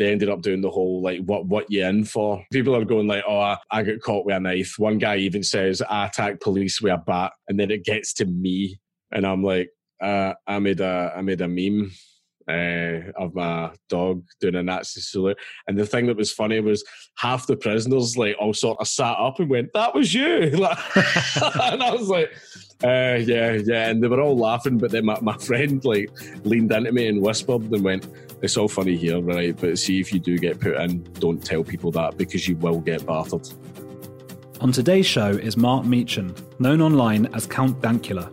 They ended up doing the whole like what what you in for people are going like oh I, got caught with a knife one guy even says i attacked police with a bat and then it gets to me and i'm like uh, i made a i made a meme uh, of my dog doing a Nazi salute. And the thing that was funny was half the prisoners like all sort of sat up and went, "That was you," and I was like, uh, "Yeah, yeah," and they were all laughing. But then my, my friend like leaned into me and whispered and went, "It's all funny here, right? But see if you do get put in, don't tell people that because you will get battered." On today's show is Mark Meechan, known online as Count Dankula.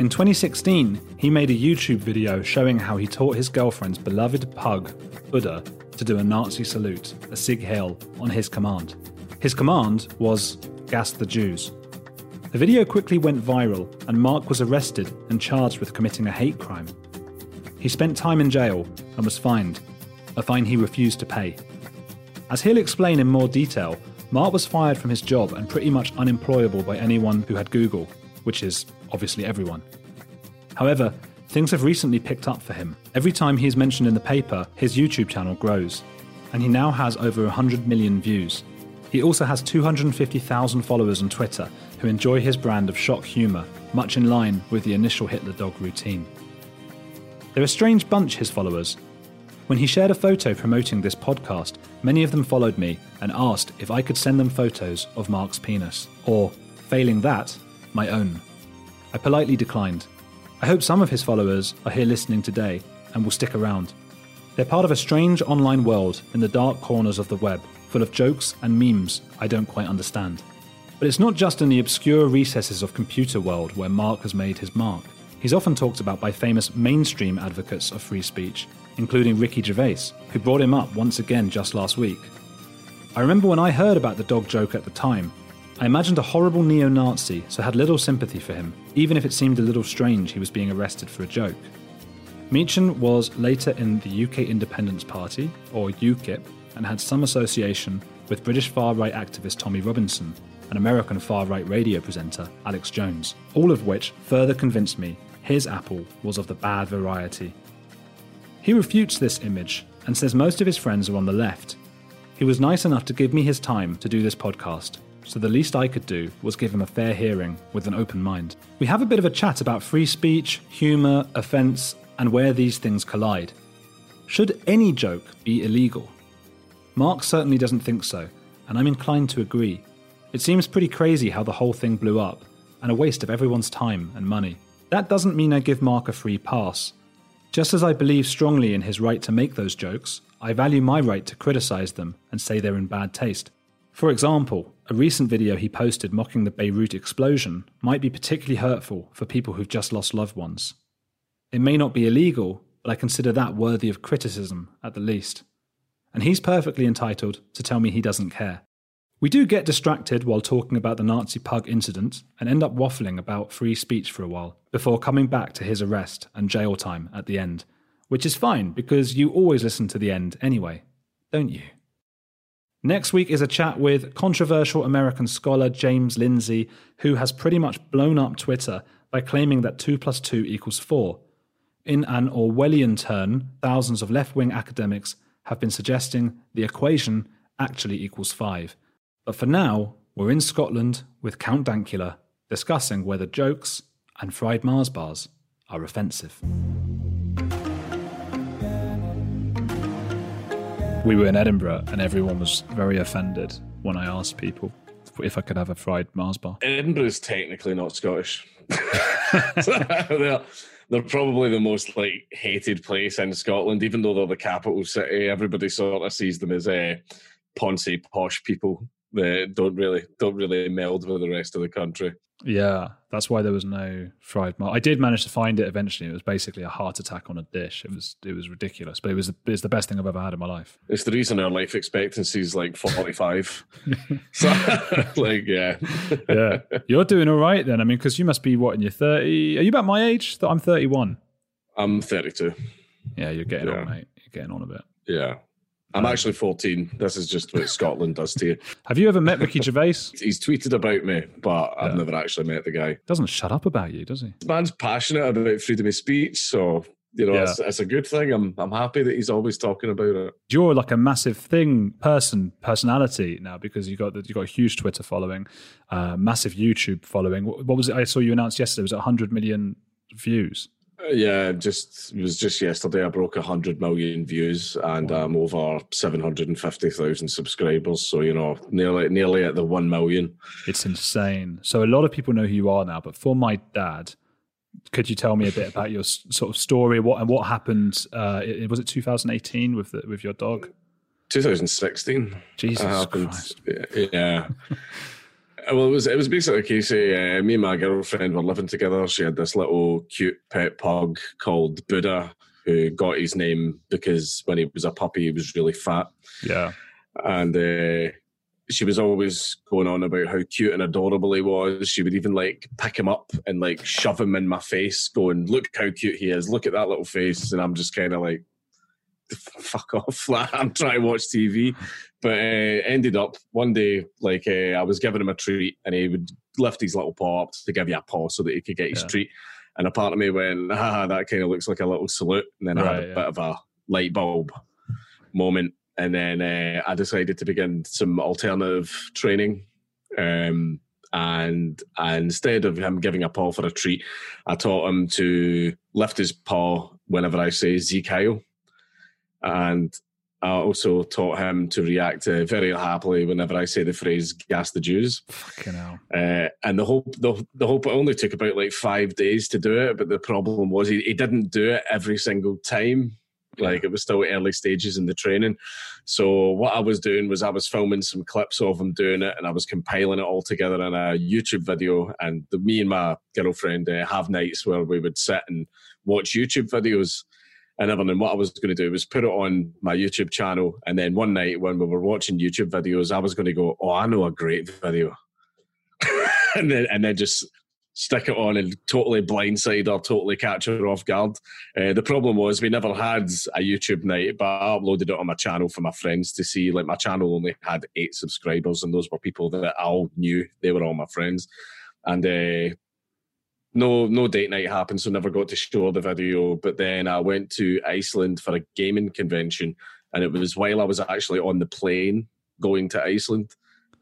In 2016, he made a YouTube video showing how he taught his girlfriend's beloved pug, Buddha, to do a Nazi salute, a Sieg Heil, on his command. His command was gas the Jews. The video quickly went viral, and Mark was arrested and charged with committing a hate crime. He spent time in jail and was fined, a fine he refused to pay. As he'll explain in more detail, Mark was fired from his job and pretty much unemployable by anyone who had Google, which is obviously everyone. However, things have recently picked up for him. Every time he is mentioned in the paper, his YouTube channel grows, and he now has over 100 million views. He also has 250,000 followers on Twitter who enjoy his brand of shock humour, much in line with the initial Hitler dog routine. They're a strange bunch, his followers. When he shared a photo promoting this podcast, many of them followed me and asked if I could send them photos of Mark's penis, or, failing that, my own. I politely declined. I hope some of his followers are here listening today and will stick around. They're part of a strange online world in the dark corners of the web, full of jokes and memes I don't quite understand. But it's not just in the obscure recesses of computer world where Mark has made his mark. He's often talked about by famous mainstream advocates of free speech, including Ricky Gervais, who brought him up once again just last week. I remember when I heard about the dog joke at the time, I imagined a horrible neo Nazi, so had little sympathy for him, even if it seemed a little strange he was being arrested for a joke. Meechan was later in the UK Independence Party, or UKIP, and had some association with British far right activist Tommy Robinson and American far right radio presenter Alex Jones, all of which further convinced me his apple was of the bad variety. He refutes this image and says most of his friends are on the left. He was nice enough to give me his time to do this podcast, so the least I could do was give him a fair hearing with an open mind. We have a bit of a chat about free speech, humour, offence, and where these things collide. Should any joke be illegal? Mark certainly doesn't think so, and I'm inclined to agree. It seems pretty crazy how the whole thing blew up, and a waste of everyone's time and money. That doesn't mean I give Mark a free pass. Just as I believe strongly in his right to make those jokes, I value my right to criticise them and say they're in bad taste. For example, a recent video he posted mocking the Beirut explosion might be particularly hurtful for people who've just lost loved ones. It may not be illegal, but I consider that worthy of criticism at the least. And he's perfectly entitled to tell me he doesn't care. We do get distracted while talking about the Nazi pug incident and end up waffling about free speech for a while before coming back to his arrest and jail time at the end, which is fine because you always listen to the end anyway, don't you? Next week is a chat with controversial American scholar James Lindsay, who has pretty much blown up Twitter by claiming that 2 plus 2 equals 4. In an Orwellian turn, thousands of left wing academics have been suggesting the equation actually equals 5. But for now, we're in Scotland with Count Dankula discussing whether jokes and fried Mars bars are offensive. We were in Edinburgh and everyone was very offended when I asked people if I could have a fried Mars bar. Edinburgh is technically not Scottish. they're, they're probably the most like hated place in Scotland, even though they're the capital city. Everybody sort of sees them as a uh, poncy posh people They don't really don't really meld with the rest of the country. Yeah, that's why there was no fried mar. I did manage to find it eventually. It was basically a heart attack on a dish. It was it was ridiculous, but it was it's the best thing I've ever had in my life. It's the reason our life expectancy is like forty five. so, like, yeah, yeah, you're doing all right then. I mean, because you must be what in your thirty? Are you about my age? That I'm thirty one. I'm thirty two. Yeah, you're getting yeah. on, mate. You're getting on a bit. Yeah. I'm actually 14. This is just what Scotland does to you. Have you ever met Ricky Gervais? He's tweeted about me, but I've never actually met the guy. Doesn't shut up about you, does he? The man's passionate about freedom of speech, so you know, yeah. it's, it's, a good thing. I'm I'm happy that he's always talking about it. You're like a massive thing, person, personality now because you got you got a huge Twitter following, uh, massive YouTube following. What, what was it? I saw you announced yesterday. Was it 100 million views? Yeah, just it was just yesterday. I broke hundred million views and wow. I'm over seven hundred and fifty thousand subscribers. So you know, nearly nearly at the one million. It's insane. So a lot of people know who you are now. But for my dad, could you tell me a bit about your sort of story? What and what happened? Uh, was it 2018 with the, with your dog? 2016. Jesus Christ. Yeah. Well, it was it was basically a case of uh, me and my girlfriend were living together. She had this little cute pet pug called Buddha, who got his name because when he was a puppy, he was really fat. Yeah, and uh, she was always going on about how cute and adorable he was. She would even like pick him up and like shove him in my face, going, "Look how cute he is! Look at that little face!" And I'm just kind of like, fuck off. I'm trying to watch TV. But uh, ended up one day, like uh, I was giving him a treat and he would lift his little paw up to give you a paw so that he could get his yeah. treat. And a part of me went, ah, that kind of looks like a little salute. And then right, I had a yeah. bit of a light bulb moment. And then uh, I decided to begin some alternative training. Um, and, and instead of him giving a paw for a treat, I taught him to lift his paw whenever I say Sieg Heil and I also taught him to react uh, very happily whenever I say the phrase "gas the Jews." Fucking hell! Uh, and the whole the, the whole it only took about like five days to do it, but the problem was he, he didn't do it every single time. Like it was still early stages in the training. So what I was doing was I was filming some clips of him doing it, and I was compiling it all together in a YouTube video. And the, me and my girlfriend uh, have nights where we would sit and watch YouTube videos and. What I was going to do was put it on my YouTube channel, and then one night when we were watching YouTube videos, I was going to go, "Oh, I know a great video," and then and then just stick it on and totally blindside or totally catch her off guard. Uh, the problem was we never had a YouTube night, but I uploaded it on my channel for my friends to see. Like my channel only had eight subscribers, and those were people that I all knew. They were all my friends, and uh, no no date night happened, so never got to show the video. But then I went to Iceland for a gaming convention, and it was while I was actually on the plane going to Iceland.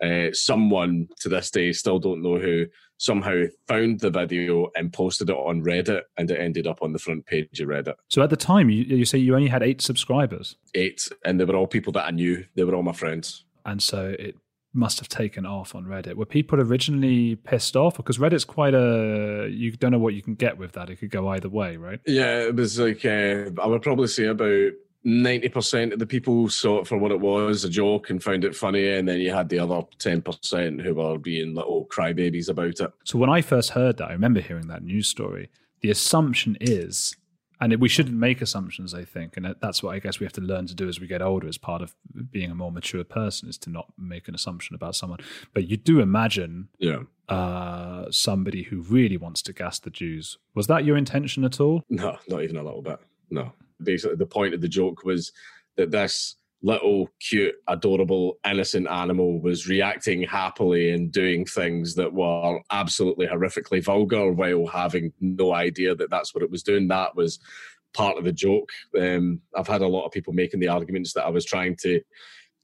Uh, someone to this day still don't know who somehow found the video and posted it on Reddit, and it ended up on the front page of Reddit. So at the time, you, you say you only had eight subscribers. Eight, and they were all people that I knew. They were all my friends. And so it must have taken off on Reddit. Were people originally pissed off? Because Reddit's quite a you don't know what you can get with that. It could go either way, right? Yeah, it was like uh, I would probably say about ninety percent of the people saw it for what it was, a joke, and found it funny, and then you had the other ten percent who were being little crybabies about it. So when I first heard that, I remember hearing that news story. The assumption is and we shouldn't make assumptions i think. And that's what i guess we have to learn to do as we get older as part of being a more mature person is to not make an assumption about someone. But you do imagine yeah. uh, somebody who really wants to gas the jews. Was that your intention at all? No not even a little bit. No. Basically the point of the joke was that this little, cute, adorable, innocent animal was reacting happily and doing things that were absolutely horrifically vulgar while having no idea that that's what it was doing. That was part of the joke. Um, I've had a lot of people making the arguments that I was trying to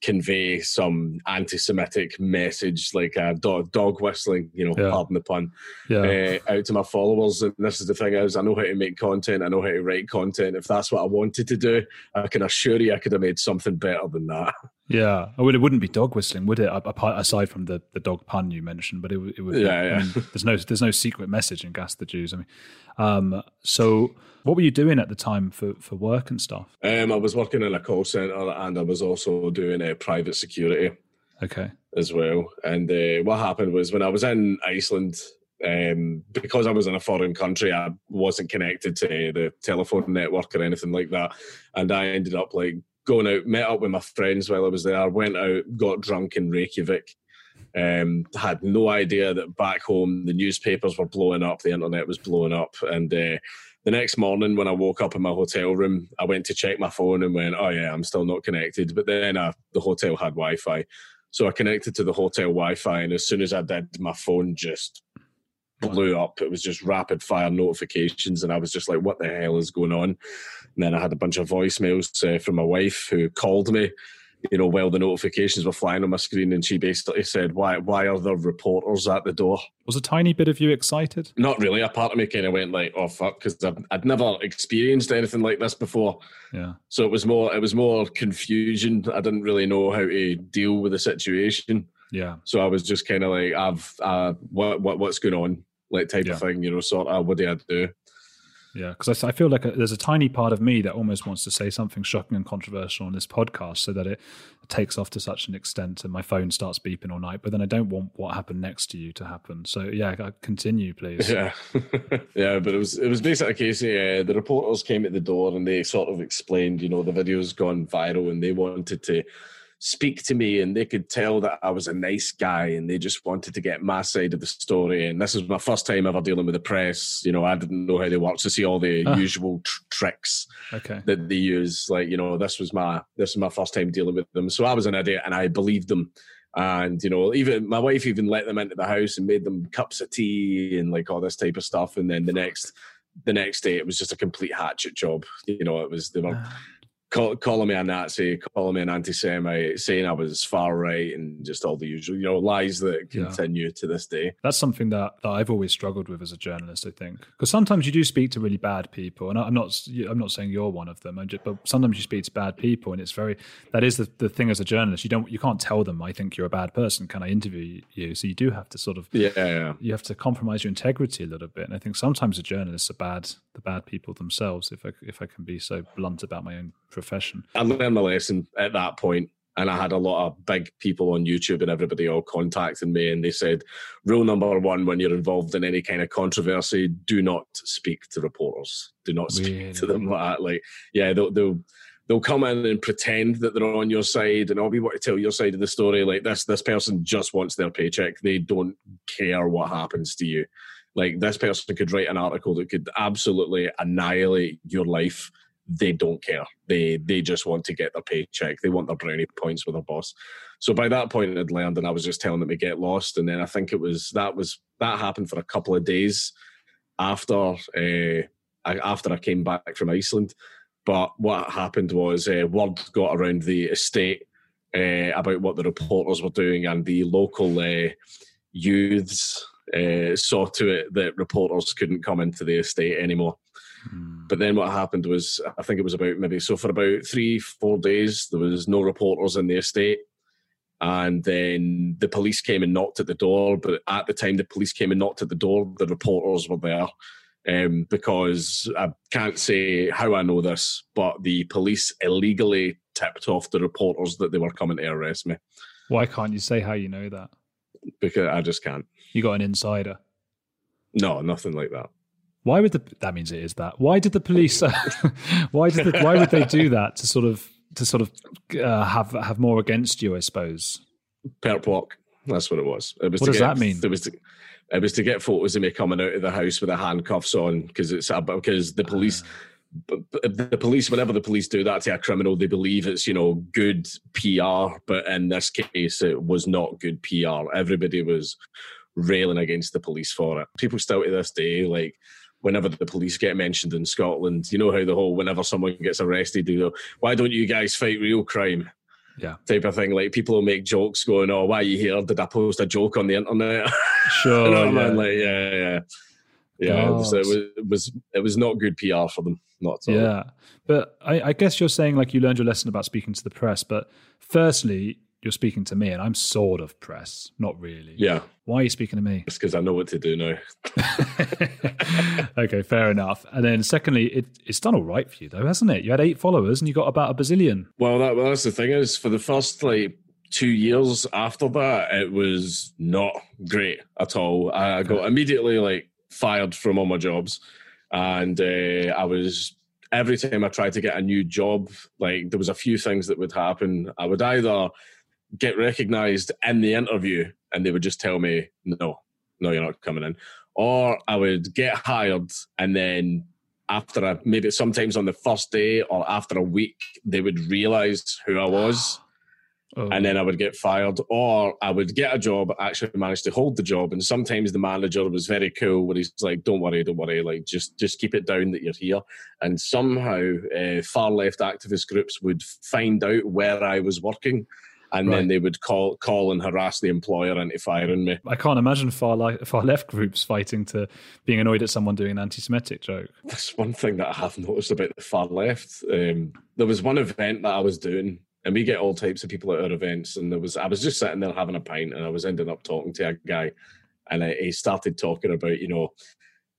convey some anti-Semitic message, like a dog, dog whistling, you know, yeah. pardon the pun, yeah. uh, out to my followers. And this is the thing is, I know how to make content. I know how to write content. If that's what I wanted to do, I can assure you, I could have made something better than that. Yeah, I mean, it wouldn't be dog whistling, would it? Aside from the, the dog pun you mentioned, but it, it would. Yeah, yeah. I mean, there's no there's no secret message in Gas the Jews. I mean, um, so what were you doing at the time for, for work and stuff? Um, I was working in a call center, and I was also doing a private security. Okay. as well. And uh, what happened was when I was in Iceland, um, because I was in a foreign country, I wasn't connected to the telephone network or anything like that. And I ended up like going out, met up with my friends while I was there, went out, got drunk in Reykjavik. Um, had no idea that back home the newspapers were blowing up, the internet was blowing up, and uh, the next morning when I woke up in my hotel room, I went to check my phone and went, "Oh yeah, I'm still not connected." But then the hotel had Wi-Fi, so I connected to the hotel Wi-Fi, and as soon as I did, my phone just blew up. It was just rapid fire notifications, and I was just like, "What the hell is going on?" And then I had a bunch of voicemails uh, from my wife who called me you know, while the notifications were flying on my screen, and she basically said, "Why? Why are there reporters at the door?" Was a tiny bit of you excited? Not really. A part of me kind of went like, "Oh fuck," because I'd, I'd never experienced anything like this before. Yeah. So it was more, it was more confusion. I didn't really know how to deal with the situation. Yeah. So I was just kind of like, "I've, uh, what, what, what's going on?" Like type Yeah. of thing, you know. Sort of, what do I do? Yeah, because I, I feel like a, there's a tiny part of me that almost wants to say something shocking and controversial on this podcast, so that it takes off to such an extent, and my phone starts beeping all night. But then I don't want what happened next to you to happen. So yeah, continue, please. Yeah, yeah, but it was it was basically a case. Uh, the reporters came at the door and they sort of explained, you know, the video's gone viral and they wanted to speak to me and they could tell that I was a nice guy and they just wanted to get my side of the story. And this was my first time ever dealing with the press. You know, I didn't know how they worked to see all the Ah. usual tr- tricks Okay. that they use. Like, you know, this was my this was my first time dealing with them. So I was an idiot and I believed them. And you know, even my wife even let them into the house and made them cups of tea and like all this type of stuff. And then the next the next day it was just a complete hatchet job. You know, it was they were call, calling me a Nazi, calling me an anti-Semite, saying I was far right, and just all the usual, you know, lies that Yeah. continue to this day. That's something that, that I've always struggled with as a journalist. I think because sometimes you do speak to really bad people, and I- I'm not I'm not saying you're one of them. Just, but sometimes you speak to bad people, and it's very that is the, the thing as a journalist. You don't you can't tell them I think you're a bad person. Can I interview you? So you do have to sort of Yeah, yeah. you have to compromise your integrity a little bit. And I think sometimes the journalists are bad the bad people themselves. If I if I can be so blunt about my own profession. I learned my lesson at that point, and I had a lot of big people on YouTube and everybody all contacting me, and they said, rule number one when you're involved in any kind of controversy, do not speak to reporters. Do not speak to them like that. Like, yeah, they'll they'll they'll come in and pretend that they're on your side, and oh, I'll be want to tell your side of the story. Like this, this person just wants their paycheck. They don't care what happens to you. Like this person could write an article that could absolutely annihilate your life they don't care. They they just want to get their paycheck. They want their brownie points with their boss. So by that point, I'd learned, and I was just telling them to get lost. And then I think it was that was that happened for a couple of days after uh, after I came back from Iceland. But what happened was uh, word got around the estate uh, about what the reporters were doing, and the local youths saw to it that reporters couldn't come into the estate anymore. But then what happened was, I think it was about maybe so for about three, four days, there was no reporters in the estate. And then the police came and knocked at the door. But at the time the police came and knocked at the door, the reporters were there. Um, because I can't say how I know this, but the police illegally tipped off the reporters that they were coming to arrest me Why can't you say how you know that? because I just can't. You got an insider. No, nothing like that. Why would the that means it is that? Why did the police? why did the, why would they do that to sort of to sort of uh, have have more against you? I suppose. perp walk. That's what it was. It was What does get, that mean? It was to, it was to get photos of me coming out of the house with the handcuffs on because it's because the police. b- The police, whenever the police do that to a criminal, they believe it's you know good PR, but in this case, it was not good PR. Everybody was railing against the police for it. People still to this day, like whenever the police get mentioned in Scotland, you know how the whole whenever someone gets arrested, they go, "Why don't you guys fight real crime?" Yeah. type of thing. Like people will make jokes going, "Oh, why are you here? Did I post a joke on the internet?" Sure. you know what I yeah. mean? Like, yeah, yeah, yeah. It was, it was it was it was not good PR for them. Not at all. Yeah, but I, I guess you're saying like you learned your lesson about speaking to the press. But firstly, you're speaking to me, and I'm sort of press, not really. yeah. Why are you speaking to me? It's because I know what to do now. okay, fair enough. And then secondly, it, it's done all right for you though, hasn't it? You had eight followers and you got about a bazillion. Well, that well, that's the thing is for the first like two years after that, it was not great at all. I got immediately like fired from all my jobs, and uh, I was every time I tried to get a new job, like there was a few things that would happen. I would either get recognized in the interview, and they would just tell me, "No, no, you're not coming in," or I would get hired, and then after a maybe sometimes on the first day or after a week, they would realize who I was. Oh. And then I would get fired, or I would get a job, actually manage to hold the job. And sometimes the manager was very cool, where he's like, "Don't worry, don't worry, like just just keep it down that you're here." And somehow, uh, far left activist groups would find out where I was working, and right. then they would call call and harass the employer into firing me. I can't imagine far li- far left groups fighting to being annoyed at someone doing an anti-Semitic joke. That's one thing that I have noticed about the far left. Um, there was one event that I was doing and we get all types of people at our events. And there was I was just sitting there having a pint, and I was ending up talking to a guy, and I, he started talking about you know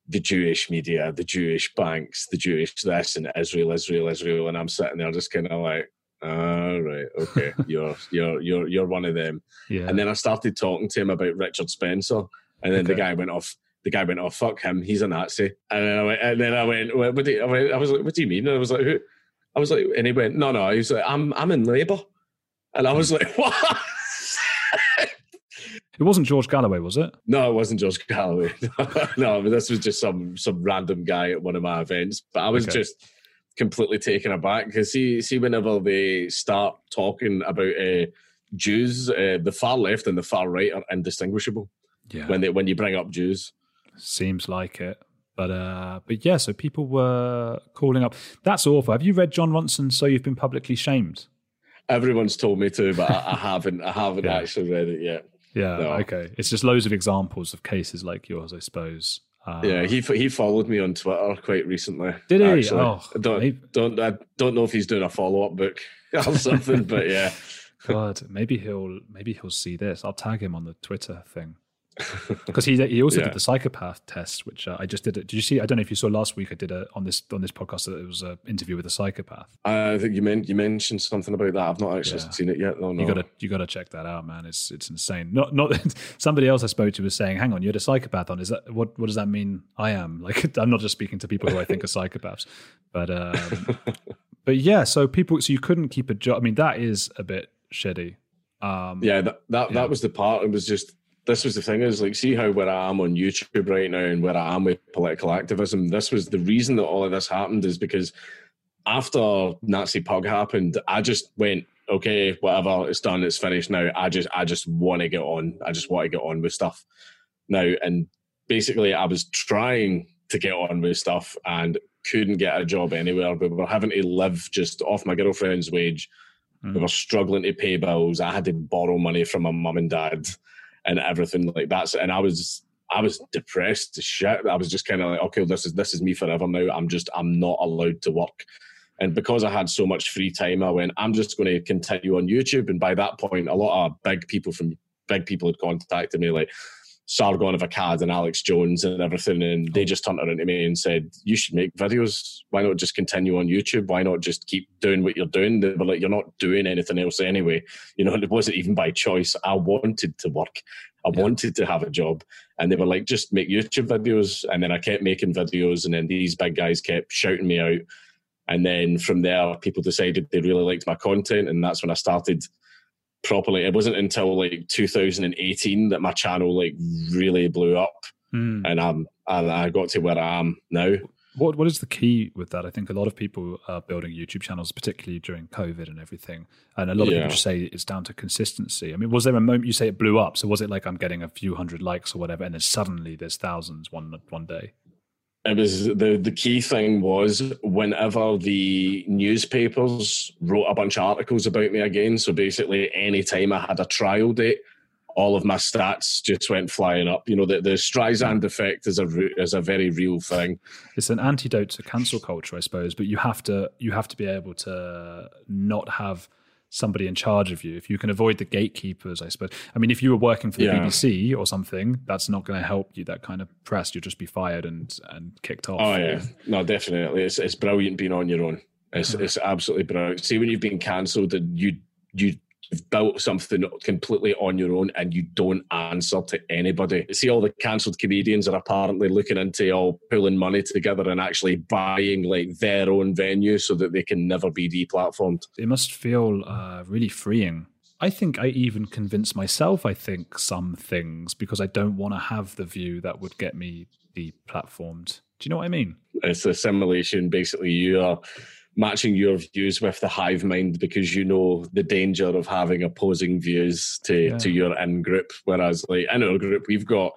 the Jewish media, the Jewish banks, the Jewish this, and Israel, Israel, Israel, and I'm sitting there just kind of like. All right, okay, you're you're you're you're one of them. Yeah. And then I started talking to him about Richard Spencer, and then okay. the guy went off the guy went, "Oh fuck him, he's a Nazi." And then I went, and then I went, what, do you, I, went, I was like, "What do you mean?" And I was like, "Who?" I was like, and he went, no, no. He was like, I'm, I'm in Labour. And I was hmm. like, what? It wasn't George Galloway, was it? No, it wasn't George Galloway. no, but this was just some some random guy at one of my events. But I was okay. just completely taken aback because see, see, whenever they start talking about uh, Jews, uh, the far left and the far right are indistinguishable. Yeah. When they when you bring up Jews, seems like it. But uh, but yeah, so people were calling up. That's awful. Have you read Jon Ronson? So you've been publicly shamed. Everyone's told me to, but I, I haven't. I haven't yeah. actually read it yet. Yeah. No. Okay. It's just loads of examples of cases like yours, I suppose. Uh, yeah, he he followed me on Twitter quite recently. Did he? Actually. Oh, I don't maybe. don't I don't know if he's doing a follow up book or something, but yeah. God, maybe he'll maybe he'll see this. I'll tag him on the Twitter thing because he he also yeah. did the psychopath test, which uh, I just did. It. Did you see? I don't know if you saw last week. I did a on this on this podcast that it was an interview with a psychopath. I think you meant you mentioned something about that. I've not actually yeah. seen it yet. No, no. You gotta you gotta check that out, man. It's it's insane. Not not somebody else I spoke to was saying, "Hang on, you had a psychopath on. Is that what? What does that mean? I am like I'm not just speaking to people who I think are psychopaths, but um, but yeah. So people, so you couldn't keep a job. I mean, that is a bit shitty. Um, yeah, that that, yeah. that was the part. It was just this was the thing is like see how where I am on YouTube right now and where I am with political activism. This was the reason that all of this happened is because after Nazi Pug happened, I just went, okay, whatever, it's done, it's finished now. I just I just want to get on. I just want to get on with stuff now. And basically I was trying to get on with stuff and couldn't get a job anywhere. We were having to live just off my girlfriend's wage. Mm. We were struggling to pay bills. I had to borrow money from my mum and dad and everything like that. And I was I was depressed to shit. I was just kind of like, okay, this is this is me forever now. I'm just I'm not allowed to work. And because I had so much free time, I went, I'm just going to continue on YouTube. And by that point, a lot of big people from big people had contacted me, like Sargon of Akkad and Alex Jones and everything. And they just turned around to me and said, You should make videos. Why not just continue on YouTube? Why not just keep doing what you're doing? They were like, You're not doing anything else anyway. You know, it wasn't even by choice. I wanted to work. I yeah. wanted to have a job. And they were like, just make YouTube videos. And then I kept making videos. And then these big guys kept shouting me out. And then from there, people decided they really liked my content. And that's when I started properly. It wasn't until like 2018 that my channel like really blew up, mm. and um, and I got to where I am now. What what is the key with that? I think a lot of people are building YouTube channels, particularly during COVID and everything, and a lot of yeah. people just say it's down to consistency. I mean, was there a moment you say it blew up? So was it like I'm getting a few hundred likes or whatever, and then suddenly there's thousands one one day? It was the the key thing was whenever the newspapers wrote a bunch of articles about me again. So basically, any time I had a trial date, all of my stats just went flying up. You know, the, the Streisand effect is a is a very real thing. It's an antidote to cancel culture, I suppose. But you have to you have to be able to not have somebody in charge of you. If you can avoid the gatekeepers, I suppose. I mean, if you were working for the yeah. BBC or something, that's not going to help you. That kind of press, you'll just be fired and and kicked off. Oh yeah, no, definitely. It's it's brilliant being on your own. It's mm-hmm. it's absolutely brilliant. See, when you've been cancelled and you you built something completely on your own and you don't answer to anybody. See, all the cancelled comedians are apparently looking into all pulling money together and actually buying like their own venue so that they can never be deplatformed. It must feel uh, really freeing. I think I even convince myself, I think, some things because I don't want to have the view that would get me deplatformed. Do you know what I mean? It's a simulation. Basically, you are matching your views with the hive mind because you know the danger of having opposing views to yeah. to your in group. Whereas, like in our group, we've got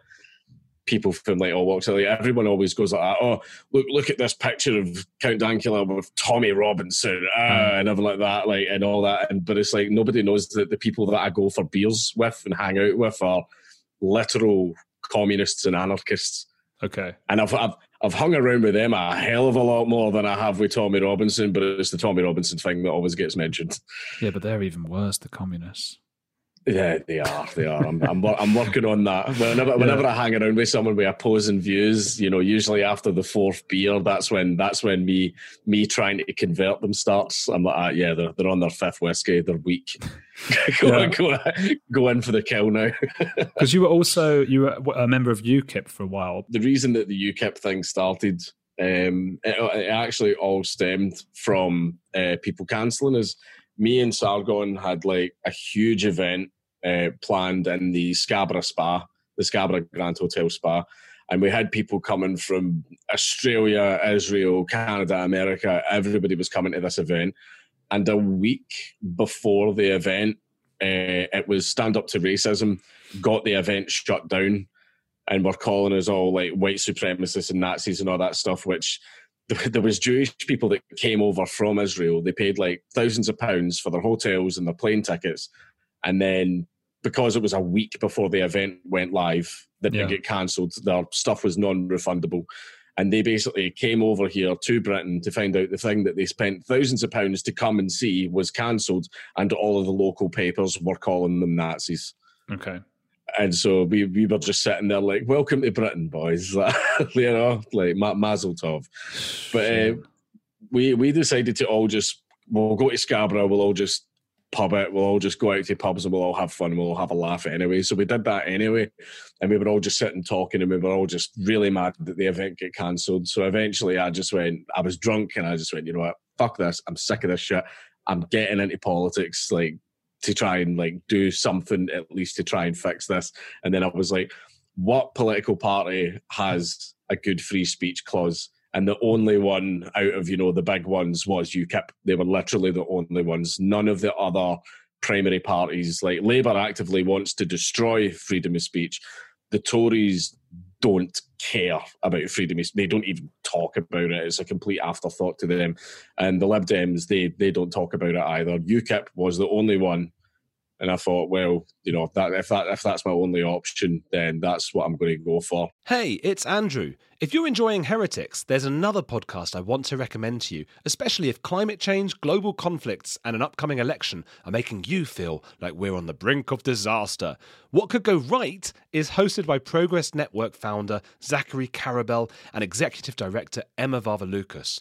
people from like all walks of life. Everyone always goes like, "Oh, look, look at this picture of Count Dankula with Tommy Robinson uh, mm. and everything like that, like and all that." And but it's like nobody knows that the people that I go for beers with and hang out with are literal communists and anarchists. Okay. And I've, I've I've hung around with them a hell of a lot more than I have with Tommy Robinson, but it's the Tommy Robinson thing that always gets mentioned. Yeah, but they're even worse, the communists. Yeah, they are. They are. I'm, I'm, I'm working on that. Whenever, whenever I hang around with someone with opposing views, you know, usually after the fourth beer, that's when that's when me me trying to convert them starts. I'm like, ah, yeah, they're they're on their fifth whiskey. They're weak. go, yeah. go, go in for the kill now. Because you were also you were a member of UKIP for a while. The reason that the UKIP thing started, um, it, it actually all stemmed from uh, people cancelling us me and Sargon had like a huge event uh, planned in the Scarborough Spa, the Scarborough Grand Hotel Spa. And we had people coming from Australia, Israel, Canada, America. Everybody was coming to this event. And a week before the event, uh, it was Stand Up to Racism, got the event shut down. And we're calling us all like white supremacists and Nazis and all that stuff, which there was Jewish people that came over from Israel. They paid like thousands of pounds for their hotels and their plane tickets, and then because it was a week before the event went live, that yeah. get cancelled. Their stuff was non-refundable, and they basically came over here to Britain to find out the thing that they spent thousands of pounds to come and see was cancelled, and all of the local papers were calling them Nazis. Okay and so we, we were just sitting there like, "Welcome to Britain, boys," you know, like ma- Mazel Tov. But uh, we we decided to all just we'll go to Scarborough. We'll all just pub it. We'll all just go out to pubs and we'll all have fun. We'll all have a laugh anyway. So we did that anyway, and we were all just sitting talking, and we were all just really mad that the event get cancelled. So eventually, I just went. I was drunk, and I just went, you know what? Fuck this. I'm sick of this shit. I'm getting into politics. Like to try and like do something at least to try and fix this. And then I was like, what political party has a good free speech clause? And the only one out of you know the big ones was UKIP. They were literally the only ones. None of the other primary parties, like Labour, actively wants to destroy freedom of speech. The Tories don't care about freedom. of They don't even talk about it. It's a complete afterthought to them. And the Lib Dems, they they don't talk about it either. UKIP was the only one, and I thought, well, you know, that if that if that's my only option, then that's what I'm going to go for. Hey, it's Andrew. If you're enjoying Heretics, there's another podcast I want to recommend to you, especially if climate change, global conflicts, and an upcoming election are making you feel like we're on the brink of disaster. What Could Go Right is hosted by Progress Network founder Zachary Karabell and executive director Emma Varvaloucas.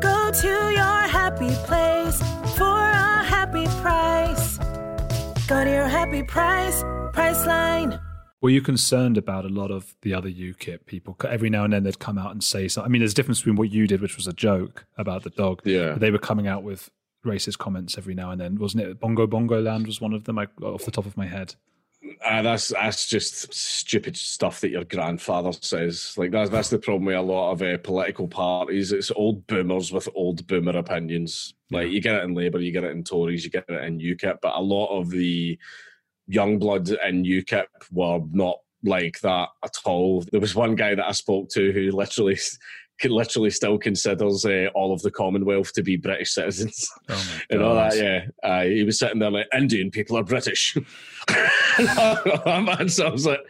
Go to your happy place for a happy price. Go to your happy price, Priceline. Were you concerned about a lot of the other UKIP people? Every now and then they'd come out and say something. I mean, there's a difference between what you did, which was a joke about the dog. Yeah. But they were coming out with racist comments every now and then, wasn't it? Bongo Bongo Land was one of them, I, off the top of my head. Uh, that's that's just stupid stuff that your grandfather says. Like that's that's the problem with a lot of uh, political parties. It's old boomers with old boomer opinions. Like you get it in Labour, you get it in Tories, you get it in UKIP, but a lot of the young blood in UKIP were not like that at all. There was one guy that I spoke to who literally literally still considers uh, all of the Commonwealth to be British citizens Oh and all that. Yeah, uh, he was sitting there like Indian people are British. Man, so I was like,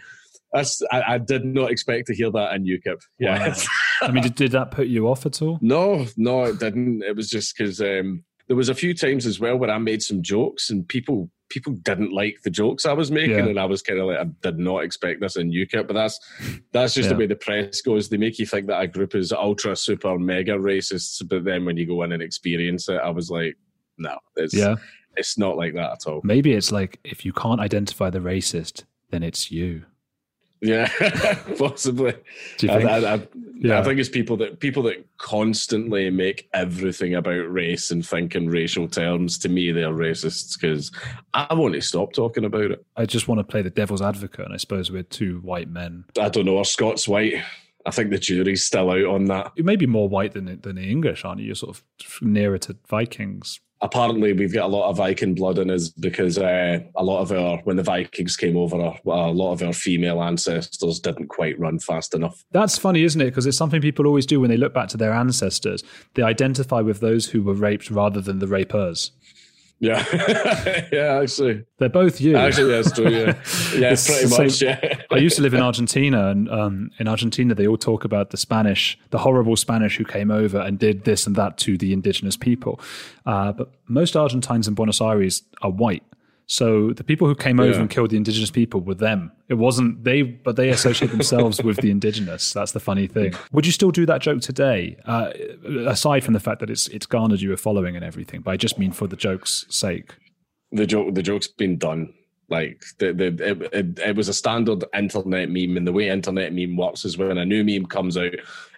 that's I, I, did not expect to hear that in UKIP. Yeah, wow. I mean, did, did, that put you off at all? No, no, it didn't. It was just because um, there was a few times as well where I made some jokes and people people didn't like the jokes I was making, yeah. and I was kind of like, I did not expect this in UKIP, but that's that's just yeah. the way the press goes. They make you think that a group is ultra super mega racists, but then when you go in and experience it, I was like, no, it's yeah. it's not like that at all. Maybe it's like if you can't identify the racist, then it's you. Yeah, possibly. Do you think? I, I, yeah. I think it's people that people that constantly make everything about race and think in racial terms. To me, they're racists because I want to stop talking about it. I just want to play the devil's advocate, and I suppose we're two white men. I don't know. Are Scots white? I think the jury's still out on that. You may be more white than than the English, aren't you? You're sort of nearer to Vikings apparently we've got a lot of Viking blood in us because uh, a lot of our when the Vikings came over, a lot of our female ancestors didn't quite run fast enough. That's funny, isn't it? Because it's something people always do when they look back to their ancestors. They identify with those who were raped rather than the rapers. Yeah, yeah, actually, they're both you. Actually, yeah, true. Yeah, yeah, pretty much. Yeah. I used to live in Argentina, and um, in Argentina, they all talk about the Spanish, the horrible Spanish who came over and did this and that to the indigenous people. Uh, but most Argentines in Buenos Aires are white. So the people who came over yeah. and killed the indigenous people were them. It wasn't they, but they associate themselves with the indigenous. That's the funny thing. Would you still do that joke today? Uh, aside from the fact that it's it's garnered you a following and everything, but I just mean for the joke's sake. The joke, the joke's been done. Like the, the it, it, it was a standard internet meme, and the way internet meme works is when a new meme comes out,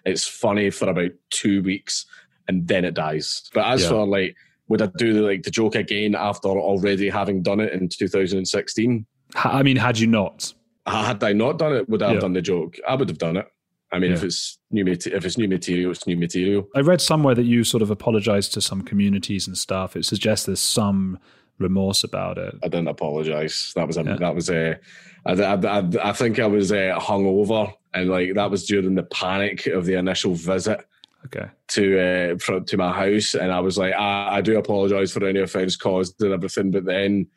it's funny for about two weeks, and then it dies. But as yeah. for like would I do the, like the joke again after already having done it in 2016? I mean, had you not? Had I not done it, would I have yeah. done the joke? I would have done it. I mean, yeah. if it's new if it's new material, it's new material. I read somewhere that you sort of apologized to some communities and stuff. It suggests there's some remorse about it. I didn't apologize. That was a, yeah. that was a. I, I, I think I was uh, hungover, and like that was during the panic of the initial visit okay. to uh, to my house, and I was like, I, I do apologise for any offence caused and everything, but then.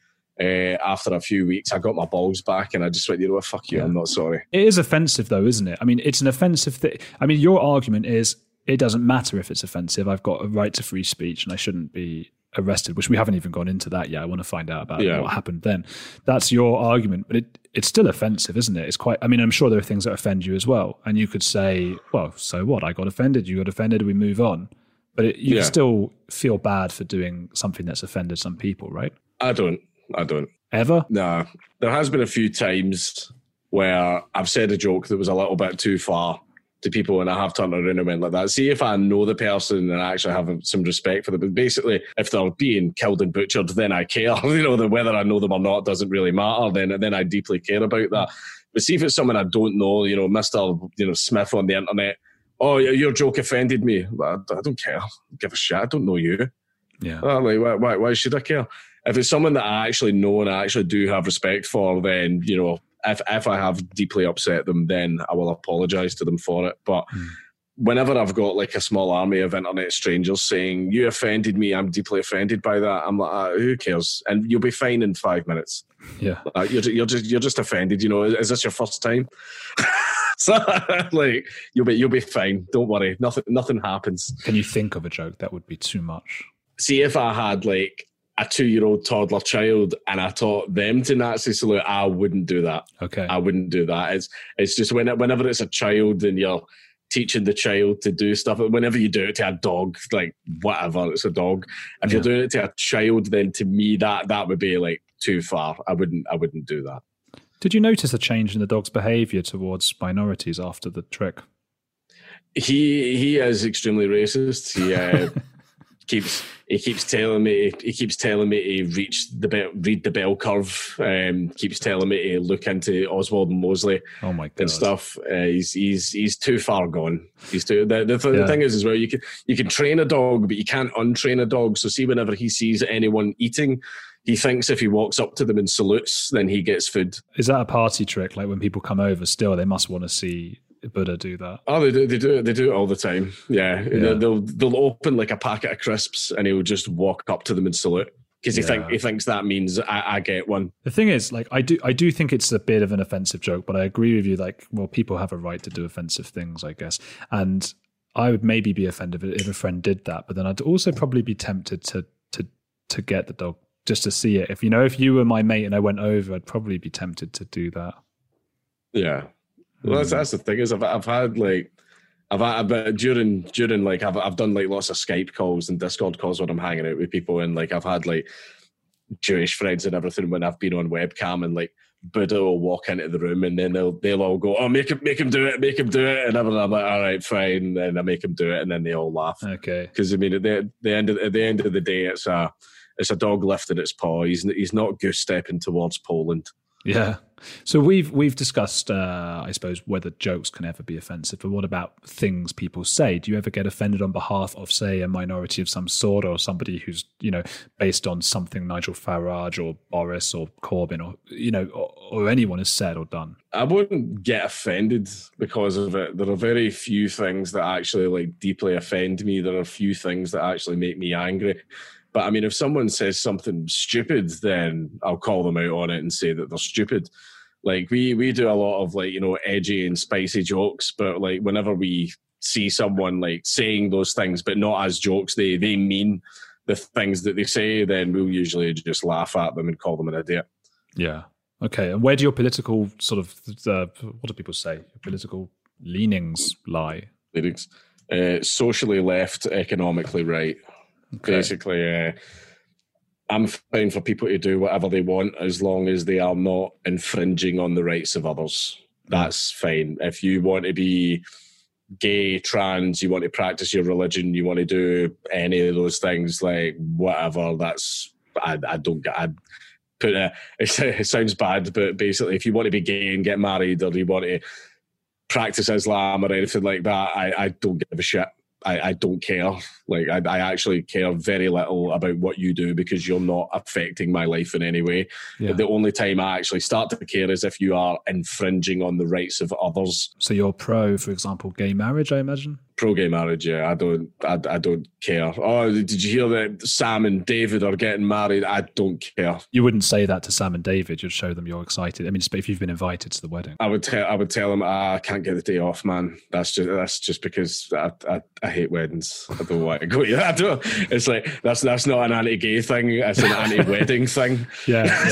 Uh, after a few weeks, I got my balls back, and I just went, "You know what? Fuck you! Yeah. I'm not sorry." It is offensive, though, isn't it? I mean, it's an offensive thing. I mean, your argument is it doesn't matter if it's offensive. I've got a right to free speech and I shouldn't be arrested, which we haven't even gone into that yet. I want to find out about Yeah. what happened then. That's your argument, but it, it's still offensive, isn't it? It's quite, I mean, I'm sure there are things that offend you as well. And you could say, well, so what? I got offended, you got offended, we move on. But it, you Yeah. still feel bad for doing something that's offended some people, right? I don't. I don't. Ever? Nah. There has been a few times where I've said a joke that was a little bit too far to people and I have turned around and went like that. See if I know the person and I actually have some respect for them. But basically, if they're being killed and butchered, then I care. you know, that whether I know them or not doesn't really matter. Then then I deeply care about that. But see if it's someone I don't know, you know, Mr. You know, Smith on the internet. Oh, your joke offended me. I I don't care. I don't give a shit. I don't know you. Yeah. Oh, like, why, why, why should I care? If it's someone that I actually know and I actually do have respect for, then, you know, if, if I have deeply upset them, then I will apologize to them for it. But whenever I've got like a small army of internet strangers saying, you offended me, I'm deeply offended by that, I'm like, ah, who cares? And you'll be fine in five minutes. Yeah. You're, you're, just, you're just offended, you know, is this your first time? so, like, you'll be, you'll be fine. Don't worry. Nothing, nothing happens Can you think of a joke that would be too much? see if I had like a two year old toddler child and I taught them to Nazi salute, I wouldn't do that. Okay. I wouldn't do that. It's it's just when whenever it's a child and you're teaching the child to do stuff, whenever you do it to a dog, like whatever, it's a dog. If you're doing it to a child, then to me that that would be like too far. I wouldn't I wouldn't do that. Did you notice a change in the dog's behavior towards minorities after the trick? he he is extremely racist. He uh, keeps he keeps telling me he keeps telling me to reach the bell, read the bell curve. Um, keeps telling me to look into Oswald and Mosley Oh my god. and stuff. Uh, he's he's he's too far gone. He's too. The, the, Yeah. the thing is, as well, you can you can train a dog, but you can't untrain a dog. So see, whenever he sees anyone eating. He thinks if he walks up to them and salutes, then he gets food. Is that a party trick? Like when people come over, still they must want to see Buddha do that. Oh, they do. They do it. They do it all the time. Yeah, Yeah. They'll they'll open like a packet of crisps, and he'll just walk up to them and salute because he think he thinks that means I, I get one. The thing is, like, I do, I do think it's a bit of an offensive joke, but I agree with you. Like, well, people have a right to do offensive things, I guess, and I would maybe be offended if a friend did that, but then I'd also probably be tempted to to to get the dog just to see it. If you know, if you were my mate and I went over, I'd probably be tempted to do that. Yeah, well, that's mm. that's the thing is I've I've had like. I've had, but during during like I've I've done like lots of Skype calls and Discord calls when I'm hanging out with people and like I've had like Jewish friends and everything when I've been on webcam and like Buddha will walk into the room and then they'll they'll all go oh make him make him do it make him do it and I'm like all right fine and I make him do it and then they all laugh. Okay, because I mean at the, the end of, at the end of the day it's a it's a dog lifting its paw. He's he's not goose stepping towards Poland yeah. So we've we've discussed, uh, I suppose, whether jokes can ever be offensive. But what about things people say? Do you ever get offended on behalf of, say, a minority of some sort, or somebody who's you know based on something Nigel Farage or Boris or Corbyn or you know or, or anyone has said or done? I wouldn't get offended because of it. There are very few things that actually like deeply offend me. There are few things that actually make me angry. But I mean, if someone says something stupid, then I'll call them out on it and say that they're stupid. Like we we do a lot of like you know edgy and spicy jokes, but like whenever we see someone like saying those things, but not as jokes, they they mean the things that they say, then we'll usually just laugh at them and call them an idiot. Yeah. Okay. And where do your political sort of uh, what do people say? Your political leanings lie? Leanings. Uh, socially left, economically right. Okay. Basically, uh, I'm fine for people to do whatever they want as long as they are not infringing on the rights of others. That's fine. If you want to be gay, trans, you want to practice your religion, you want to do any of those things, like whatever, that's, I, I don't get, I put a, it, sounds bad, but basically, if you want to be gay and get married or you want to practice Islam or anything like that, I, I don't give a shit. I, I don't care. Like I, I actually care very little about what you do because you're not affecting my life in any way. Yeah. The only time I actually start to care is if you are infringing on the rights of others. So you're pro, for example, gay marriage, I imagine. Pro gay marriage, yeah. I don't, I, I don't care. Oh, did you hear that Sam and David are getting married? I don't care. You wouldn't say that to Sam and David. You'd show them you're excited. I mean, if you've been invited to the wedding. I would tell, I would tell them "Ah, I can't get the day off, man. That's just, that's just because I, I, I hate weddings. I don't want to go. I don't. It's like that's that's not an anti-gay thing. It's an anti-wedding thing. Yeah, yeah.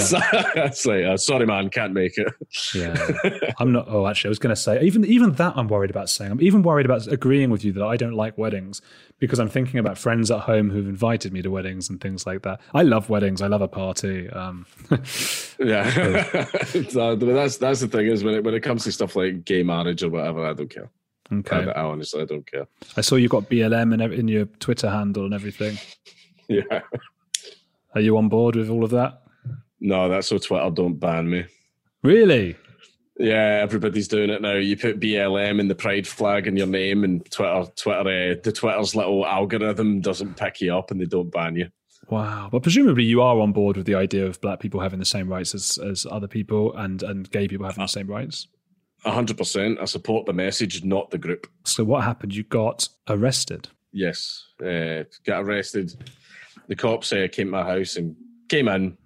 it's, like, uh, sorry, man, can't make it. Yeah, I'm not. Oh, actually, I was going to say even even that I'm worried about saying. I'm even worried about agreeing with you that I don't like weddings because I'm thinking about friends at home who've invited me to weddings and things like that. I love weddings. I love a party. Um, yeah, so, but that's that's the thing is when it when it comes to stuff like gay marriage or whatever, I don't care. Okay. I, I honestly I don't care. I saw you got BLM in, in your Twitter handle and everything. Yeah, Are you on board with all of that? no, that's so Twitter don't ban me. Really? Yeah, everybody's doing it now. You put BLM in the pride flag in your name, and Twitter, Twitter, uh, the Twitter's little algorithm doesn't pick you up, and they don't ban you. Wow. But presumably you are on board with the idea of black people having the same rights as, as other people and, and gay people having the same rights. A hundred percent. I support the message, not the group. So what happened? You got arrested. Yes, uh, got arrested. The cops uh, came to my house and came in.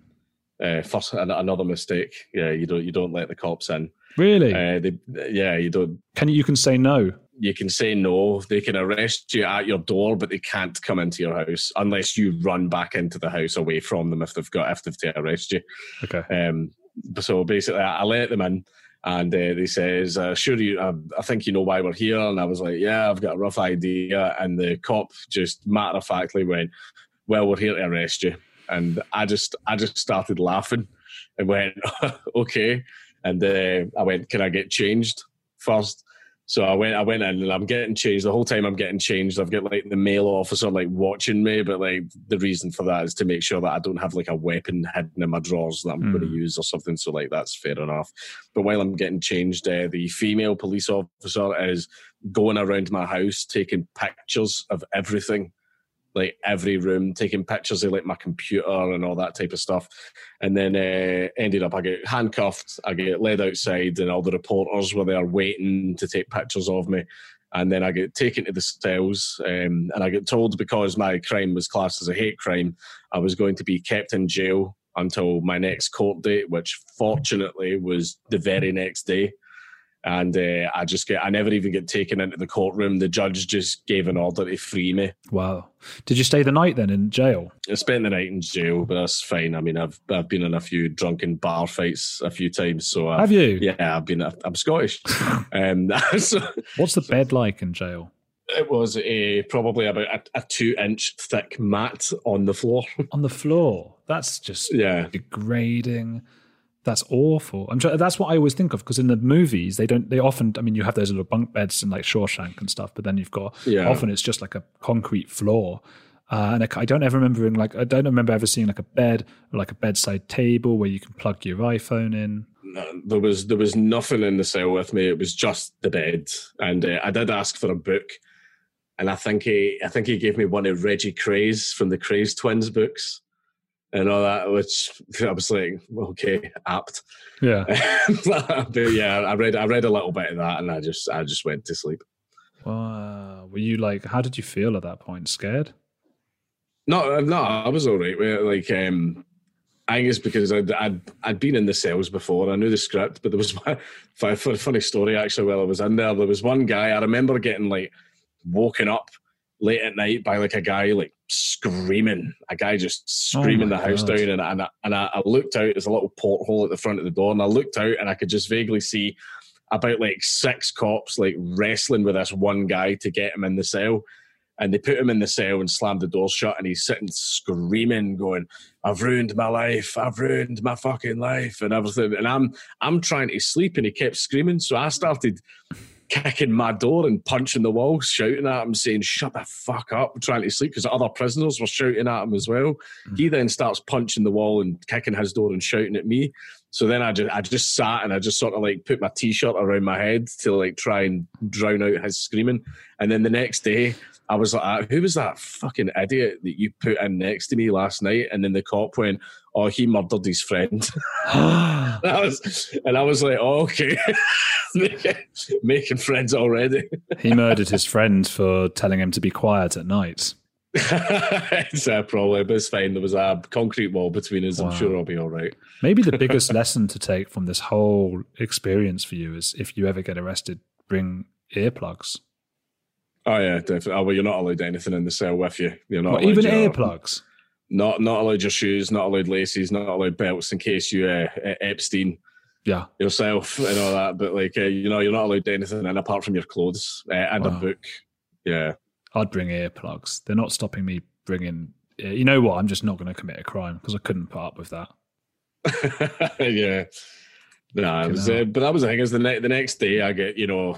Uh, first, another mistake. Yeah, you don't you don't let the cops in. Really? Uh, they, yeah, you don't. can you, you can say no? You can say no. They can arrest you at your door, but they can't come into your house unless you run back into the house away from them if they've got if they've to arrest you. Okay. Um, so basically, I let them in, and uh, they says, uh, "Sure, you. Uh, I think you know why we're here." And I was like, "Yeah, I've got a rough idea." And the cop just matter of factly went, "Well, we're here to arrest you." And I just, I just started laughing, and went, "Okay." And uh, I went, "Can I get changed first? So I went, I went in, and I'm getting changed. The whole time I'm getting changed, I've got like the male officer like watching me, but like the reason for that is to make sure that I don't have like a weapon hidden in my drawers that I'm going to Mm. use or something. So like that's fair enough. But while I'm getting changed, uh, the female police officer is going around my house taking pictures of everything, like every room, taking pictures of like my computer and all that type of stuff. And then uh, ended up, I get handcuffed, I get led outside, and all the reporters were there waiting to take pictures of me. And then I get taken to the cells, um, and I get told because my crime was classed as a hate crime, I was going to be kept in jail until my next court date, which fortunately was the very next day. And uh, I just get, I never even get taken into the courtroom. The judge just gave an order to free me. Wow. Did you stay the night then in jail? I spent the night in jail, but that's fine. I mean, I've I've been in a few drunken bar fights a few times, so I've, Have you? Yeah, I've been. I'm Scottish. um, so What's the bed like in jail? it was a probably about a, a two inch thick mat on the floor. On the floor. That's just yeah, degrading. That's awful. I'm sure that's what I always think of because in the movies they don't. They often. I mean, you have those little bunk beds and like Shawshank and stuff, but then you've got Yeah. often it's just like a concrete floor. Uh, and I, I don't ever remember like I don't remember ever seeing like a bed or like a bedside table where you can plug your iPhone in. No, there was there was nothing in the cell with me. It was just the bed, and uh, I did ask for a book, and I think he I think he gave me one of Reggie Kray from the Kray Twins books, and all that, which I was like, okay, apt. Yeah. but yeah, I read I read a little bit of that, and I just I just went to sleep. Wow. Were you like? How did you feel at that point? Scared? No, no, I was all right. Like, um, I guess because I'd, I'd I'd been in the cells before. I knew the script, but there was one for, for a funny story actually. While I was in there, there was one guy I remember getting like woken up late at night by like a guy like screaming, a guy just oh screaming my the house God. down, and I- and I, and I, I looked out. There's a little porthole at the front of the door, and I looked out, and I could just vaguely see about like six cops like wrestling with this one guy to get him in the cell. And they put him in the cell and slammed the door shut, and he's sitting screaming, going, "I've ruined my life! I've ruined my fucking life!" and everything. And I'm I'm trying to sleep, and he kept screaming. So I started kicking my door and punching the wall, shouting at him, saying, Shut the fuck up, trying to sleep because other prisoners were shouting at him as well. Mm. He then starts punching the wall and kicking his door and shouting at me. So then I just I just sat and I just sort of like put my t-shirt around my head to like try and drown out his screaming. And then the next day I was like, who was that fucking idiot that you put in next to me last night? And then the cop went, oh, he murdered his friend. I was, and I was like, oh, okay, making friends already. he murdered his friend for telling him to be quiet at night. it's uh, probably, but it's fine. There was a concrete wall between us. Wow. I'm sure I'll be all right. Maybe the biggest lesson to take from this whole experience for you is if you ever get arrested, bring earplugs. Oh yeah, definitely. Oh well, you're not allowed anything in the cell with you. You're not even earplugs. Not not allowed your shoes. Not allowed laces. Not allowed belts in case you uh, Epstein. Yeah, yourself and all that. But like uh, you know, you're not allowed anything in apart from your clothes uh, and wow. a book. Yeah, I'd bring earplugs. They're not stopping me bringing. Uh, you know what? I'm just not going to commit a crime because I couldn't put up with that. yeah. No, was, uh, but that was the thing. Is the ne- the next day I get you know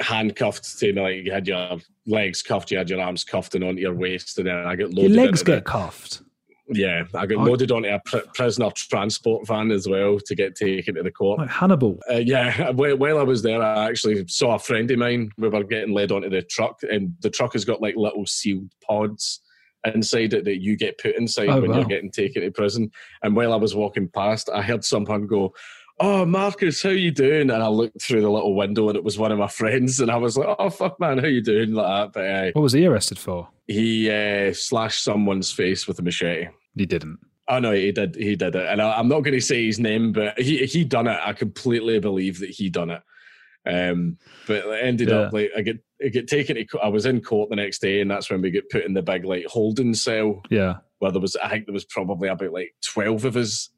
handcuffed to me, like you had your legs cuffed, you had your arms cuffed and onto your waist, and then I get loaded. Your legs get the, cuffed. Yeah, I got loaded onto a pr- prisoner transport van as well to get taken to the court. Like Hannibal. Uh, yeah, while I was there, I actually saw a friend of mine. We were getting led onto the truck, and the truck has got like little sealed pods inside it that you get put inside oh, when wow. you're getting taken to prison. And while I was walking past, I heard someone go, oh Marcus, how you doing? And I looked through the little window and it was one of my friends, and I was like, oh fuck man, how you doing? Like that. But uh, what was he arrested for? He uh, slashed someone's face with a machete. He didn't. Oh no, he did. He did it, and I, am not going to say his name, but he he done it. I completely believe that he done it. Um, but it ended yeah. up like I get I get taken to. I was in court the next day, and that's when we get put in the big like holding cell. Yeah, where there was I think there was probably about like twelve of us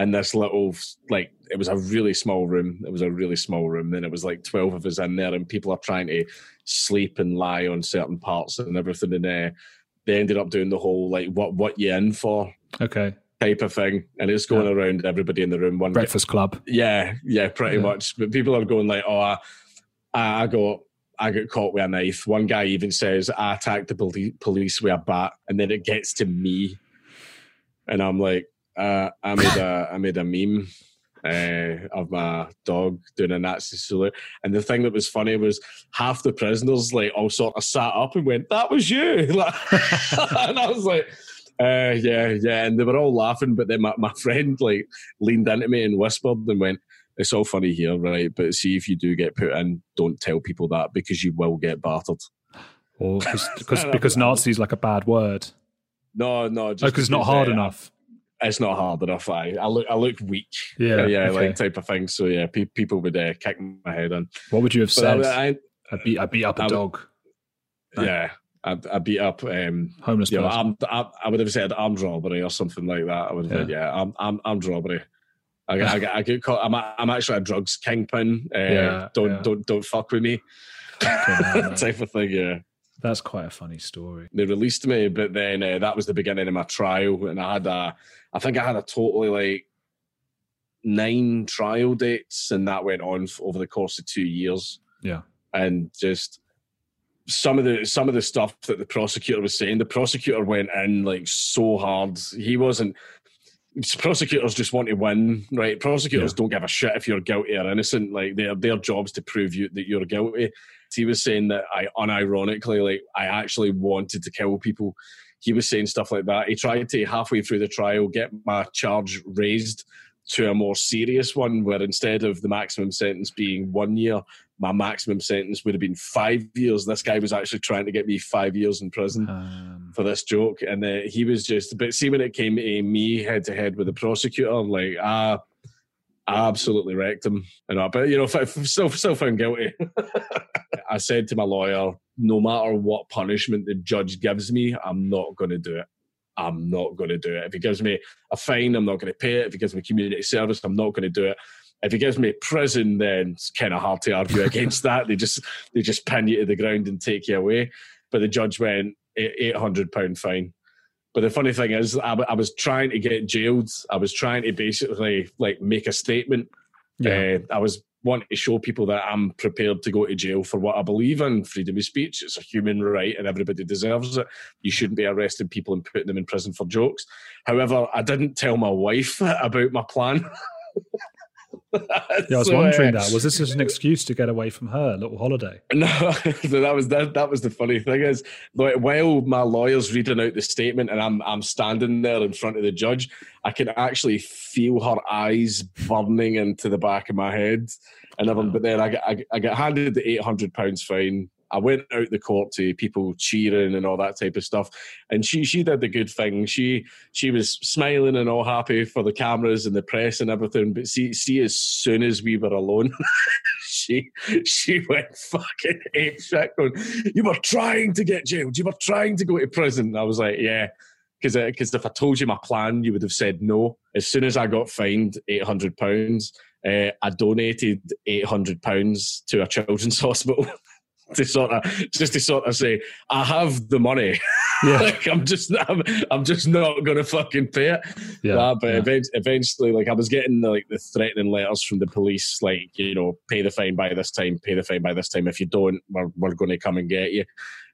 in this little like it was a really small room. It was a really small room. Then it was like twelve of us in there, and people are trying to sleep and lie on certain parts and everything. And uh, they ended up doing the whole like what what you in for? Okay. Type of thing, and it's going yeah. around everybody in the room. One breakfast club. Yeah, yeah, pretty yeah. much. But people are going like, "Oh, I, I got I got caught with a knife. One guy even says I attacked the police with a bat, and then it gets to me, and I'm like, uh, I made a I made a meme uh, of my dog doing a Nazi salute, and the thing that was funny was half the prisoners like all sort of sat up and went, "That was you," and I was like. Uh, yeah, yeah, and they were all laughing, but then my, my friend like leaned into me and whispered and went, "It's all funny here, right? But see if you do get put in, don't tell people that because you will get battered." Or because because Nazi is like a bad word. No, no, because oh, it's not hard uh, enough it's not hard enough. I I look I look weak. Yeah, yeah, okay. like type of thing. So yeah, pe- people would uh, kick my head in. What would you have but said? I, I, I, beat I beat up a I, dog. Yeah, I, I beat up um, homeless. You know, armed, I, I would have said armed robbery or something like that. I would have yeah. said yeah, armed, armed, armed robbery. I, I, I get caught. I'm, a, I'm actually a drugs kingpin. Uh, yeah, don't yeah. don't don't fuck with me. type of thing. Yeah. That's quite a funny story. They released me, but then uh, that was the beginning of my trial, and I had a I think I had a totally like nine trial dates, and that went on over the course of two years. Yeah, and just some of the some of the stuff that the prosecutor was saying, the prosecutor went in like so hard. He wasn't. Prosecutors just want to win, right? Prosecutors yeah. don't give a shit if you're guilty or innocent. Like their their jobs to prove you that you're guilty. He was saying that I unironically, like I actually wanted to kill people he was saying stuff like that. He tried to halfway through the trial get my charge raised to a more serious one, where instead of the maximum sentence being one year, my maximum sentence would have been five years. This guy was actually trying to get me five years in prison um, for this joke, and uh, he was just. But see, when it came to me head to head with the prosecutor, like ah. Absolutely wrecked him, you know. But you know, still, still found guilty. I said to my lawyer, no matter what punishment the judge gives me, I'm not going to do it. I'm not going to do it. If he gives me a fine, I'm not going to pay it. If he gives me community service, I'm not going to do it. If he gives me prison, then it's kind of hard to argue against that. They just they just pin you to the ground and take you away. But the judge went eight hundred pound fine. But the funny thing is, I, I, was trying to get jailed. I was trying to basically like make a statement. Yeah. Uh, I was wanting to show people that I'm prepared to go to jail for what I believe in. Freedom of speech, it's a human right and everybody deserves it. You shouldn't be arresting people and putting them in prison for jokes. However, I didn't tell my wife about my plan. Yeah, I was So, wondering uh, that. Was this just an excuse to get away from her, a little holiday? No, that was that. That was the funny thing is, like, while my lawyer's reading out the statement and I'm I'm standing there in front of the judge, I can actually feel her eyes burning into the back of my head and everything. But then I get I, I get handed the eight hundred pounds fine. I went out the court to people cheering and all that type of stuff, and she she did the good thing. She she was smiling and all happy for the cameras and the press and everything. But see see as soon as we were alone. she she went fucking ape shit going, You were trying to get jailed, you were trying to go to prison. I was like, Yeah. Because because if I told you my plan, you would have said no. As soon as I got fined eight hundred pounds, uh, I donated eight hundred pounds to a children's hospital to sort of just to sort of say I have the money. Yeah. like I'm just I'm, I'm just not gonna fucking pay it. Yeah, Uh, but yeah. event- eventually, like I was getting the, like the threatening letters from the police, like you know, pay the fine by this time, pay the fine by this time. If you don't, we're we're going to come and get you.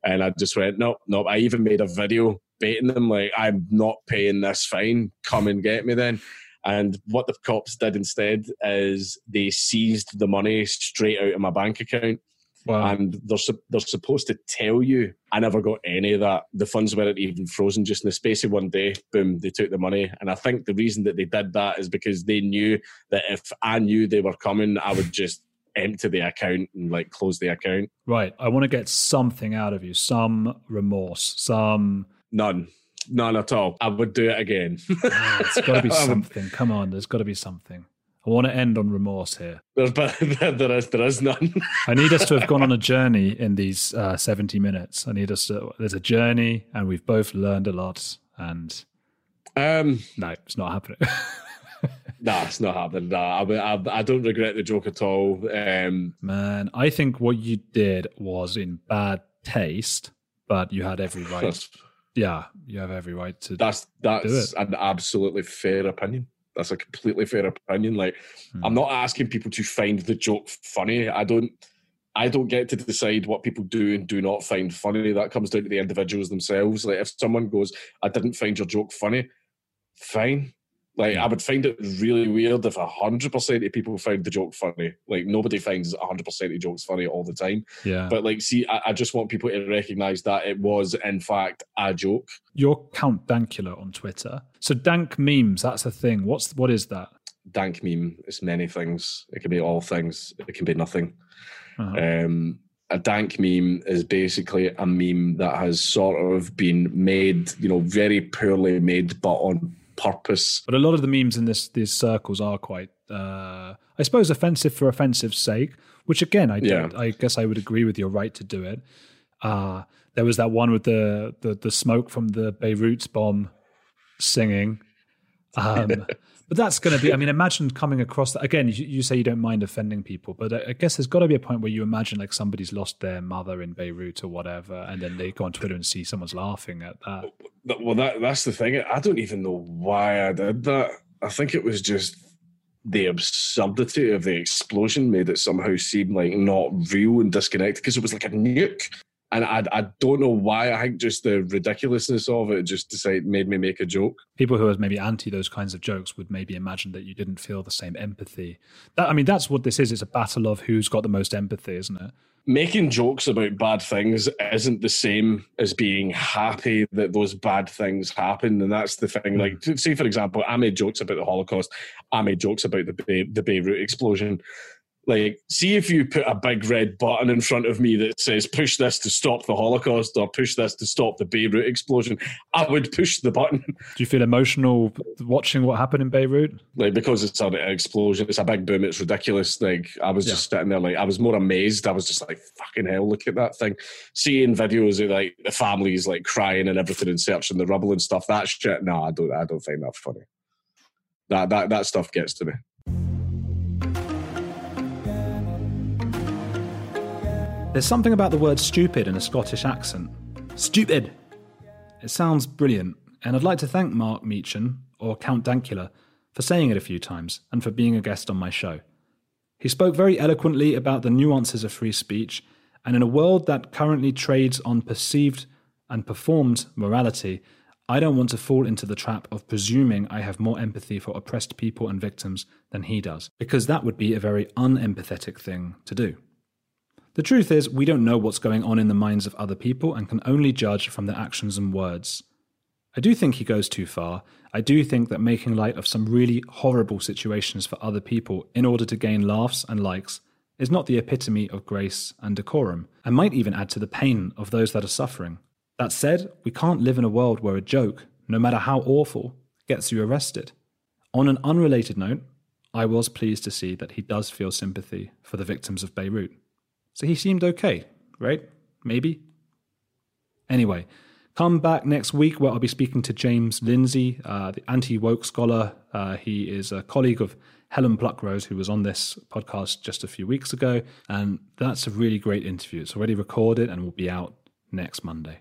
And I just went, no, no. I even made a video baiting them, like I'm not paying this fine. Come and get me then. And what the cops did instead is they seized the money straight out of my bank account Wow. and they're they're supposed to tell you. I never got any of that. The funds weren't even frozen. Just in the space of one day, boom, they took the money. And I think the reason that they did that is because they knew that if I knew they were coming, I would just empty the account and like close the account. Right. I want to get something out of you, some remorse, some. None, none at all. I would do it again. It's got to be something. Come on, there's got to be something. I want to end on remorse here. There's, but there is there is none. I need us to have gone on a journey in these uh, 70 minutes. I need us to. There's a journey, and we've both learned a lot. And Um, no, it's not happening. nah, it's not happening. Nah, I, I, I don't regret the joke at all. Um, Man, I think what you did was in bad taste, but you had every right. yeah, you have every right to. That's that's an absolutely fair opinion. That's a completely fair opinion. Like Hmm. I'm not asking people to find the joke funny. I don't I don't get to decide what people do and do not find funny. That comes down to the individuals themselves. Like if someone goes, I didn't find your joke funny, fine. Like I would find it really weird if hundred percent of people found the joke funny. Like nobody finds hundred percent of jokes funny all the time. yeah. But like, see, I, I just want people to recognise that it was in fact a joke. You're Count Dankula on Twitter. So Dank memes, that's a thing. What's what is that? dank meme is many things. It can be all things. It can be nothing. Uh-huh. Um, a dank meme is basically a meme that has sort of been made, you know, very poorly made, but on purpose. But a lot of the memes in this these circles are quite, uh, I suppose, offensive for offensive's sake. Which again, I Yeah. I guess I would agree with your right to do it. Uh, there was that one with the the, the smoke from the Beirut bomb singing. Um, but that's going to be. I mean, imagine coming across that again. You, you say you don't mind offending people, but I, I guess there's got to be a point where you imagine like somebody's lost their mother in Beirut or whatever, and then they go on Twitter and see someone's laughing at that. Well, that that's the thing. I don't even know why I did that. I think it was just the absurdity of the explosion made it somehow seem like not real and disconnected because it was like a nuke. And I, I don't know why. I think just the ridiculousness of it just decided made me make a joke. people who are maybe anti those kinds of jokes would maybe imagine that you didn't feel the same empathy. That I mean, that's what this is. It's a battle of who's got the most empathy, isn't it? Making jokes about bad things isn't the same as being happy that those bad things happen, and that's the thing. Like, hmm. say for example, I made jokes about the Holocaust. I made jokes about the Be- the Beirut explosion. Like, see if you put a big red button in front of me that says "push this to stop the Holocaust" or "push this to stop the Beirut explosion," I would push the button. Do you feel emotional watching what happened in Beirut? like because it's an explosion, it's a big boom, it's ridiculous. Like I was just sitting there, like I was more amazed. I was just like, "Fucking hell, look at that thing!" Seeing videos of like the families like crying and everything and searching the rubble and stuff. That shit, no, I don't. I don't find that funny. That that that stuff gets to me. There's something about the word stupid in a Scottish accent. Stupid! It sounds brilliant, and I'd like to thank Mark Meechan, or Count Dankula, for saying it a few times and for being a guest on my show. He spoke very eloquently about the nuances of free speech, and in a world that currently trades on perceived and performed morality, I don't want to fall into the trap of presuming I have more empathy for oppressed people and victims than he does, because that would be a very unempathetic thing to do. The truth is, we don't know what's going on in the minds of other people and can only judge from their actions and words. I do think he goes too far. I do think that making light of some really horrible situations for other people in order to gain laughs and likes is not the epitome of grace and decorum, and might even add to the pain of those that are suffering. That said, we can't live in a world where a joke, no matter how awful, gets you arrested. On an unrelated note, I was pleased to see that he does feel sympathy for the victims of Beirut. So he seemed okay, right? Maybe? Anyway, come back next week where I'll be speaking to James Lindsay, uh, the anti woke scholar. Uh, he is a colleague of Helen Pluckrose, who was on this podcast just a few weeks ago. And that's a really great interview. It's already recorded and will be out next Monday.